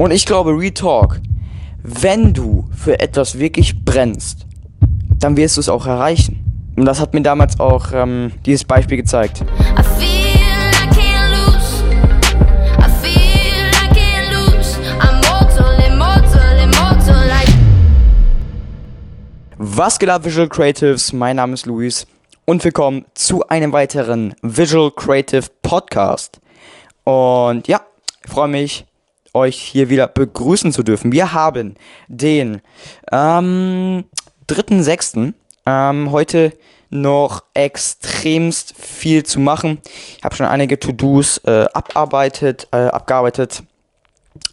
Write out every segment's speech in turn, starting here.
Und ich glaube, Retalk, wenn du für etwas wirklich brennst, dann wirst du es auch erreichen. Und das hat mir damals auch ähm, dieses Beispiel gezeigt. Was geht ab, Visual Creatives? Mein Name ist Luis und willkommen zu einem weiteren Visual Creative Podcast. Und ja, ich freue mich, euch hier wieder begrüßen zu dürfen. Wir haben den ähm, 3.6. Ähm, heute noch extremst viel zu machen. Ich habe schon einige To-Dos äh, abarbeitet, äh, abgearbeitet.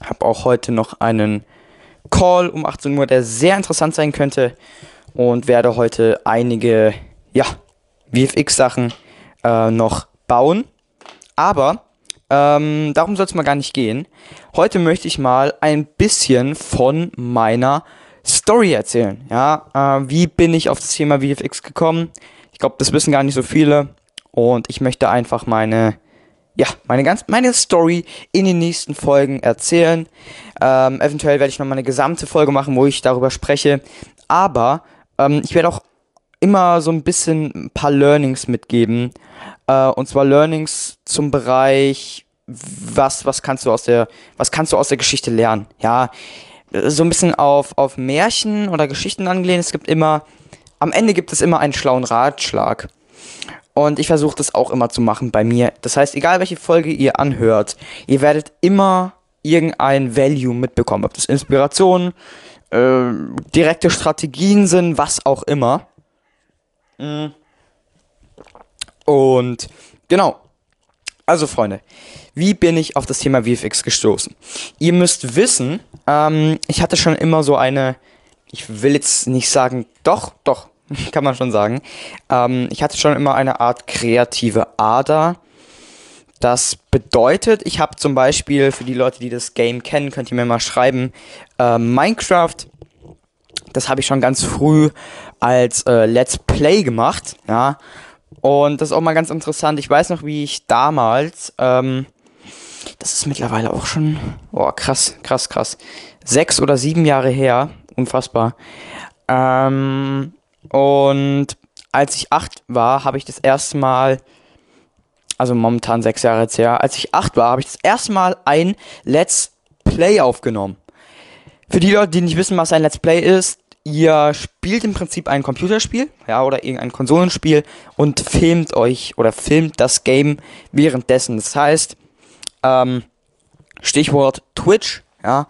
Habe auch heute noch einen Call um 18 Uhr, der sehr interessant sein könnte. Und werde heute einige, ja, VFX-Sachen äh, noch bauen. Aber ähm, darum soll es mal gar nicht gehen. Heute möchte ich mal ein bisschen von meiner Story erzählen. Ja, äh, wie bin ich auf das Thema VFX gekommen? Ich glaube, das wissen gar nicht so viele. Und ich möchte einfach meine, ja, meine ganz, meine Story in den nächsten Folgen erzählen. Ähm, eventuell werde ich noch mal eine gesamte Folge machen, wo ich darüber spreche. Aber ähm, ich werde auch immer so ein bisschen ein paar Learnings mitgeben. Äh, und zwar Learnings zum Bereich, was, was kannst du aus der, was kannst du aus der Geschichte lernen? Ja, so ein bisschen auf, auf Märchen oder Geschichten angelehnt. Es gibt immer, am Ende gibt es immer einen schlauen Ratschlag. Und ich versuche das auch immer zu machen bei mir. Das heißt, egal welche Folge ihr anhört, ihr werdet immer irgendein Value mitbekommen. Ob das Inspiration, äh, direkte Strategien sind, was auch immer. Mm. Und genau. Also Freunde, wie bin ich auf das Thema VFX gestoßen? Ihr müsst wissen, ähm, ich hatte schon immer so eine, ich will jetzt nicht sagen, doch, doch, kann man schon sagen. Ähm, ich hatte schon immer eine Art kreative Ader. Das bedeutet, ich habe zum Beispiel, für die Leute, die das Game kennen, könnt ihr mir mal schreiben, äh, Minecraft, das habe ich schon ganz früh als äh, Let's Play gemacht, ja. Und das ist auch mal ganz interessant. Ich weiß noch, wie ich damals, ähm, das ist mittlerweile auch schon, boah, krass, krass, krass, sechs oder sieben Jahre her, unfassbar. Ähm, und als ich acht war, habe ich das erste Mal, also momentan sechs Jahre jetzt her, als ich acht war, habe ich das erste Mal ein Let's Play aufgenommen. Für die Leute, die nicht wissen, was ein Let's Play ist, ihr spielt im Prinzip ein Computerspiel, ja, oder irgendein Konsolenspiel und filmt euch oder filmt das Game währenddessen. Das heißt, ähm, Stichwort Twitch, ja,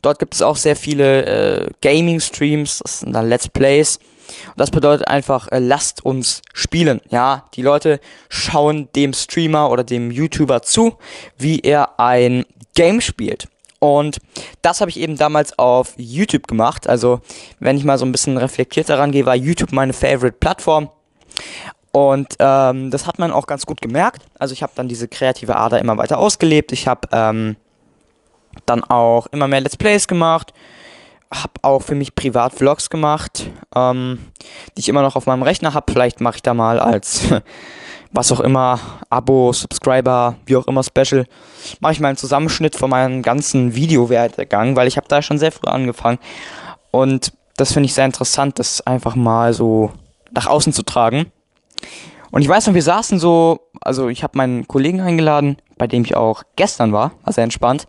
dort gibt es auch sehr viele äh, Gaming-Streams, das sind dann Let's Plays. Und das bedeutet einfach, äh, lasst uns spielen, ja. Die Leute schauen dem Streamer oder dem YouTuber zu, wie er ein Game spielt. Und das habe ich eben damals auf YouTube gemacht. Also, wenn ich mal so ein bisschen reflektiert daran gehe, war YouTube meine favorite Plattform. Und ähm, das hat man auch ganz gut gemerkt. Also ich habe dann diese kreative Ader immer weiter ausgelebt. Ich habe ähm, dann auch immer mehr Let's Plays gemacht. Habe auch für mich privat Vlogs gemacht, ähm, die ich immer noch auf meinem Rechner habe. Vielleicht mache ich da mal als was auch immer, Abo, Subscriber, wie auch immer Special, mache ich mal einen Zusammenschnitt von meinem ganzen Videowerdegang, weil ich habe da schon sehr früh angefangen. Und das finde ich sehr interessant, das einfach mal so nach außen zu tragen. Und ich weiß noch, wir saßen so, also ich habe meinen Kollegen eingeladen, bei dem ich auch gestern war, war sehr entspannt.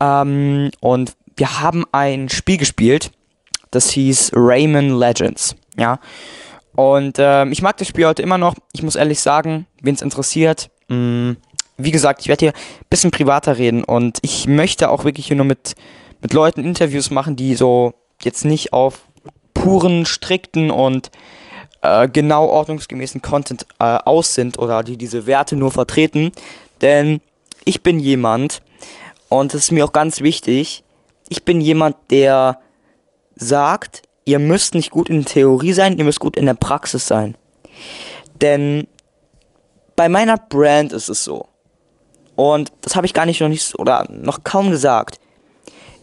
Ähm, und wir haben ein Spiel gespielt, das hieß Rayman Legends. Ja. Und ähm, ich mag das Spiel heute immer noch. Ich muss ehrlich sagen, wen es interessiert, mh, wie gesagt, ich werde hier ein bisschen privater reden und ich möchte auch wirklich hier nur mit, mit Leuten Interviews machen, die so jetzt nicht auf puren, strikten und äh, genau ordnungsgemäßen Content äh, aus sind oder die diese Werte nur vertreten. Denn ich bin jemand, und das ist mir auch ganz wichtig, ich bin jemand, der sagt, ihr müsst nicht gut in der Theorie sein, ihr müsst gut in der Praxis sein. Denn bei meiner Brand ist es so. Und das habe ich gar nicht noch nicht oder noch kaum gesagt.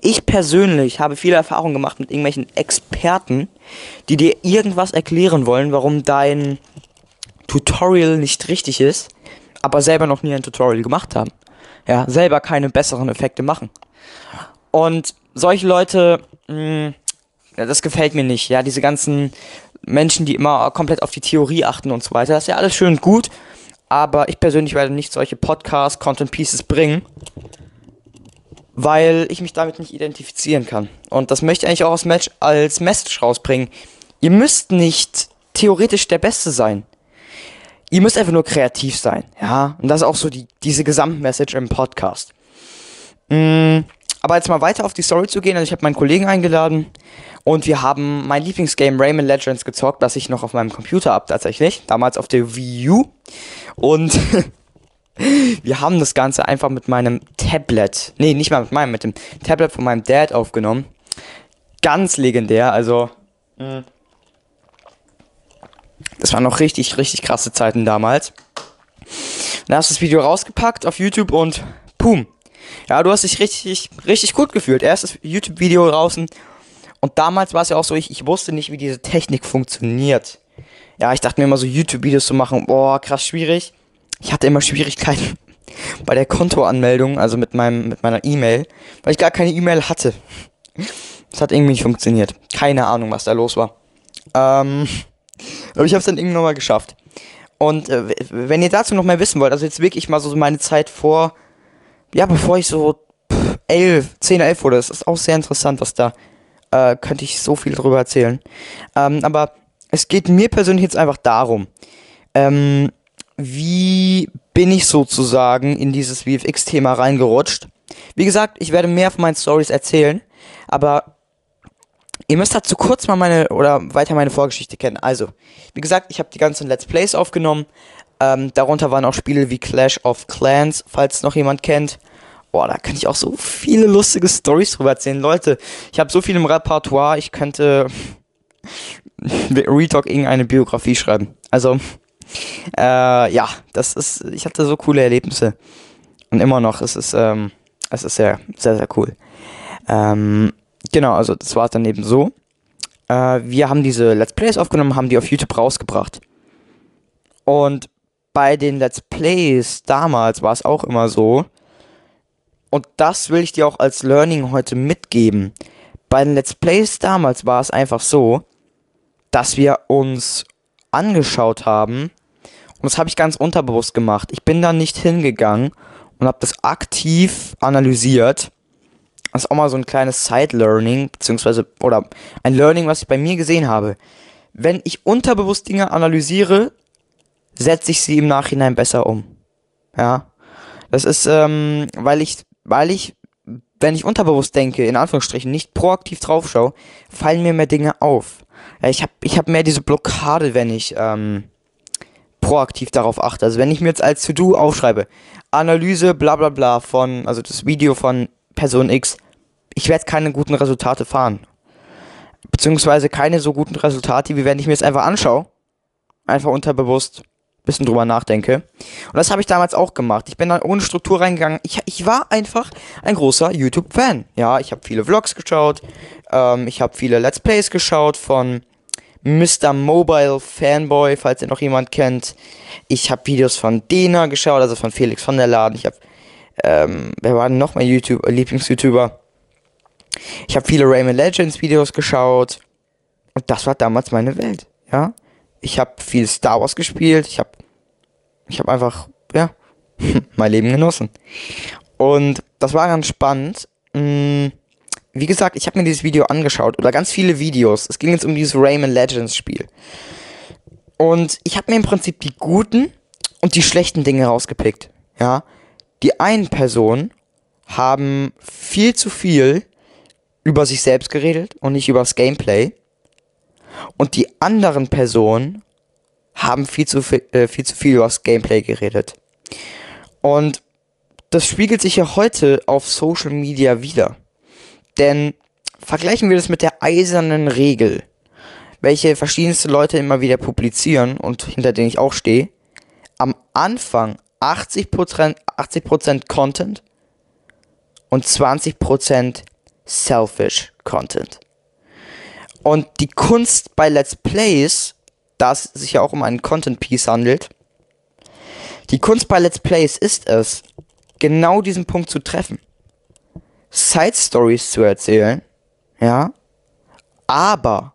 Ich persönlich habe viele Erfahrungen gemacht mit irgendwelchen Experten, die dir irgendwas erklären wollen, warum dein Tutorial nicht richtig ist, aber selber noch nie ein Tutorial gemacht haben. Ja, selber keine besseren Effekte machen. Und solche Leute, mh, das gefällt mir nicht. Ja, diese ganzen Menschen, die immer komplett auf die Theorie achten und so weiter. Das ist ja alles schön und gut. Aber ich persönlich werde nicht solche Podcast, Content Pieces bringen, weil ich mich damit nicht identifizieren kann. Und das möchte ich eigentlich auch als, Match, als Message rausbringen. Ihr müsst nicht theoretisch der Beste sein. Ihr müsst einfach nur kreativ sein, ja. Und das ist auch so die, diese Gesamtmessage im Podcast. Mm, aber jetzt mal weiter auf die Story zu gehen. Also ich habe meinen Kollegen eingeladen und wir haben mein Lieblingsgame Rayman Legends gezockt, das ich noch auf meinem Computer habe tatsächlich. Damals auf der Wii U. Und wir haben das Ganze einfach mit meinem Tablet, nee, nicht mal mit meinem, mit dem Tablet von meinem Dad aufgenommen. Ganz legendär, also. Mh. Das waren noch richtig, richtig krasse Zeiten damals. Dann hast du das Video rausgepackt auf YouTube und pum. Ja, du hast dich richtig, richtig gut gefühlt. Erstes YouTube-Video draußen. Und damals war es ja auch so, ich, ich wusste nicht, wie diese Technik funktioniert. Ja, ich dachte mir immer so, YouTube-Videos zu machen, boah, krass schwierig. Ich hatte immer Schwierigkeiten bei der Kontoanmeldung, also mit meinem, mit meiner E-Mail, weil ich gar keine E-Mail hatte. Das hat irgendwie nicht funktioniert. Keine Ahnung, was da los war. Ähm, aber ich habe es dann irgendwann mal geschafft. Und äh, wenn ihr dazu noch mehr wissen wollt, also jetzt wirklich mal so meine Zeit vor, ja, bevor ich so pff, 11, 10, 11 wurde, das ist auch sehr interessant, was da, äh, könnte ich so viel drüber erzählen. Ähm, aber es geht mir persönlich jetzt einfach darum, ähm, wie bin ich sozusagen in dieses VFX-Thema reingerutscht. Wie gesagt, ich werde mehr von meinen Stories erzählen, aber Ihr müsst dazu kurz mal meine oder weiter meine Vorgeschichte kennen. Also, wie gesagt, ich habe die ganzen Let's Plays aufgenommen. Ähm, darunter waren auch Spiele wie Clash of Clans, falls noch jemand kennt. Boah, da kann ich auch so viele lustige Stories drüber erzählen. Leute, ich habe so viel im Repertoire, ich könnte Retalk irgendeine Biografie schreiben. Also, äh, ja, das ist, ich hatte so coole Erlebnisse. Und immer noch, es ist, ähm, es ist sehr, sehr, sehr cool. Ähm, Genau, also das war dann eben so. Äh, wir haben diese Let's Plays aufgenommen, haben die auf YouTube rausgebracht. Und bei den Let's Plays damals war es auch immer so. Und das will ich dir auch als Learning heute mitgeben. Bei den Let's Plays damals war es einfach so, dass wir uns angeschaut haben. Und das habe ich ganz unterbewusst gemacht. Ich bin da nicht hingegangen und habe das aktiv analysiert das ist auch mal so ein kleines Side-Learning, beziehungsweise, oder ein Learning, was ich bei mir gesehen habe. Wenn ich unterbewusst Dinge analysiere, setze ich sie im Nachhinein besser um. Ja. Das ist, ähm, weil ich, weil ich, wenn ich unterbewusst denke, in Anführungsstrichen, nicht proaktiv draufschaue, fallen mir mehr Dinge auf. Ich habe ich hab mehr diese Blockade, wenn ich, ähm, proaktiv darauf achte. Also wenn ich mir jetzt als To-Do aufschreibe, Analyse, bla bla bla von, also das Video von Person X, ich werde keine guten Resultate fahren. Beziehungsweise keine so guten Resultate, wie wenn ich mir es einfach anschaue. Einfach unterbewusst bisschen drüber nachdenke. Und das habe ich damals auch gemacht. Ich bin dann ohne Struktur reingegangen. Ich, ich war einfach ein großer YouTube-Fan. Ja, ich habe viele Vlogs geschaut. Ähm, ich habe viele Let's Plays geschaut von Mr. Mobile Fanboy, falls ihr noch jemand kennt. Ich habe Videos von Dena geschaut, also von Felix von der Laden. Ich habe, ähm, wer war denn noch mein YouTube, Lieblings-YouTuber? Ich habe viele Rayman Legends Videos geschaut und das war damals meine Welt, ja. Ich habe viel Star Wars gespielt, ich habe ich habe einfach ja, mein Leben genossen. Und das war ganz spannend. Mm, wie gesagt, ich habe mir dieses Video angeschaut oder ganz viele Videos. Es ging jetzt um dieses Rayman Legends Spiel. Und ich habe mir im Prinzip die guten und die schlechten Dinge rausgepickt. Ja, die einen Personen haben viel zu viel über sich selbst geredet und nicht über das Gameplay. Und die anderen Personen haben viel zu viel, äh, viel zu viel über das Gameplay geredet. Und das spiegelt sich ja heute auf Social Media wieder. Denn vergleichen wir das mit der eisernen Regel, welche verschiedenste Leute immer wieder publizieren und hinter denen ich auch stehe. Am Anfang 80%, 80 Content und 20% selfish Content. Und die Kunst bei Let's Plays, da es sich ja auch um einen Content Piece handelt, die Kunst bei Let's Plays ist es, genau diesen Punkt zu treffen. Side Stories zu erzählen, ja, aber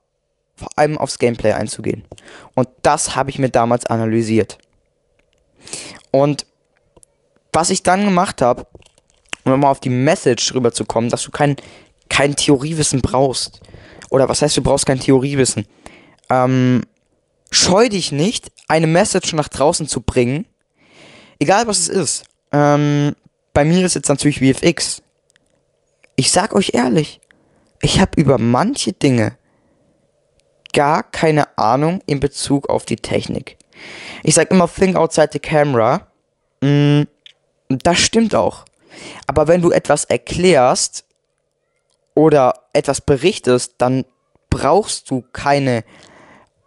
vor allem aufs Gameplay einzugehen. Und das habe ich mir damals analysiert. Und was ich dann gemacht habe, um mal auf die Message rüberzukommen, dass du kein, kein Theoriewissen brauchst. Oder was heißt, du brauchst kein Theoriewissen? Ähm, scheu dich nicht, eine Message nach draußen zu bringen. Egal was es ist. Ähm, bei mir ist jetzt natürlich VFX. Ich sag euch ehrlich, ich habe über manche Dinge gar keine Ahnung in Bezug auf die Technik. Ich sag immer, think outside the camera. Mm, das stimmt auch. Aber wenn du etwas erklärst oder etwas berichtest, dann brauchst du keine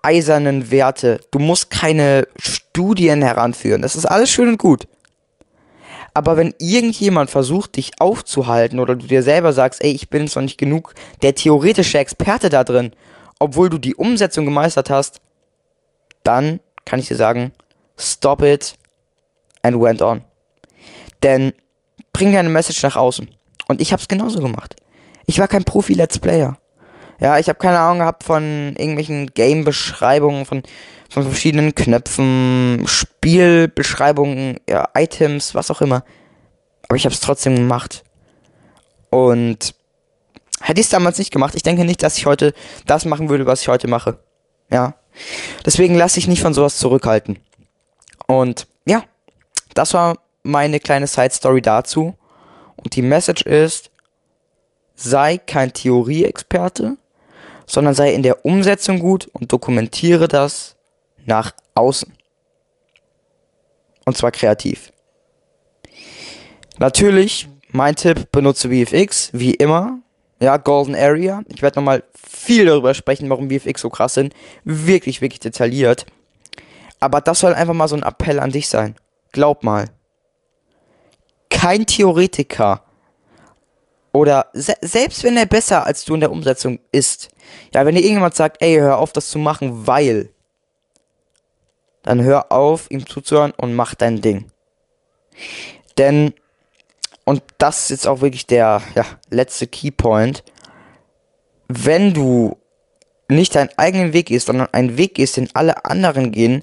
eisernen Werte. Du musst keine Studien heranführen. Das ist alles schön und gut. Aber wenn irgendjemand versucht, dich aufzuhalten oder du dir selber sagst, ey, ich bin jetzt noch nicht genug der theoretische Experte da drin, obwohl du die Umsetzung gemeistert hast, dann kann ich dir sagen, stop it and went on. Denn bring deine Message nach außen. Und ich hab's genauso gemacht. Ich war kein Profi-Let's Player. Ja, ich habe keine Ahnung gehabt von irgendwelchen Game-Beschreibungen, von, von verschiedenen Knöpfen, Spielbeschreibungen, ja, Items, was auch immer. Aber ich habe es trotzdem gemacht. Und hätte ich es damals nicht gemacht, ich denke nicht, dass ich heute das machen würde, was ich heute mache. Ja. Deswegen lasse ich nicht von sowas zurückhalten. Und ja, das war meine kleine Side-Story dazu. Und die Message ist, sei kein Theorieexperte, sondern sei in der Umsetzung gut und dokumentiere das nach außen. Und zwar kreativ. Natürlich, mein Tipp, benutze VFX, wie immer. Ja, Golden Area. Ich werde nochmal viel darüber sprechen, warum VFX so krass sind. Wirklich, wirklich detailliert. Aber das soll einfach mal so ein Appell an dich sein. Glaub mal. Kein Theoretiker oder se selbst wenn er besser als du in der Umsetzung ist, ja, wenn dir irgendjemand sagt, ey, hör auf, das zu machen, weil, dann hör auf, ihm zuzuhören und mach dein Ding. Denn, und das ist jetzt auch wirklich der ja, letzte Keypoint, wenn du nicht deinen eigenen Weg gehst, sondern einen Weg gehst, den alle anderen gehen,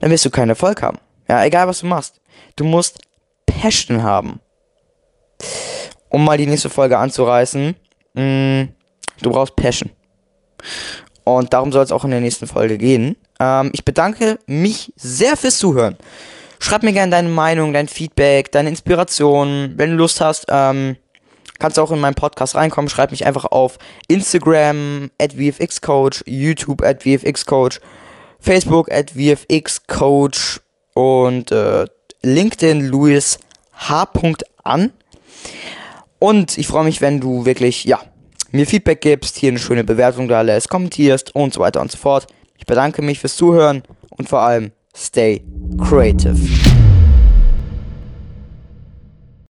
dann wirst du keinen Erfolg haben. Ja, egal was du machst. Du musst Passion haben um mal die nächste Folge anzureißen, mh, mm, du brauchst Passion. Und darum soll es auch in der nächsten Folge gehen. Ähm, ich bedanke mich sehr fürs Zuhören. Schreib mir gerne deine Meinung, dein Feedback, deine Inspiration. Wenn du Lust hast, ähm, kannst du auch in meinen Podcast reinkommen. Schreib mich einfach auf Instagram at VFXCoach, YouTube at VFXCoach, Facebook at VFXCoach und äh, LinkedIn Louis H. an. Und ich freue mich, wenn du wirklich, ja, mir Feedback gibst, hier eine schöne Bewertung da lässt, kommentierst und so weiter und so fort. Ich bedanke mich fürs Zuhören und vor allem stay creative.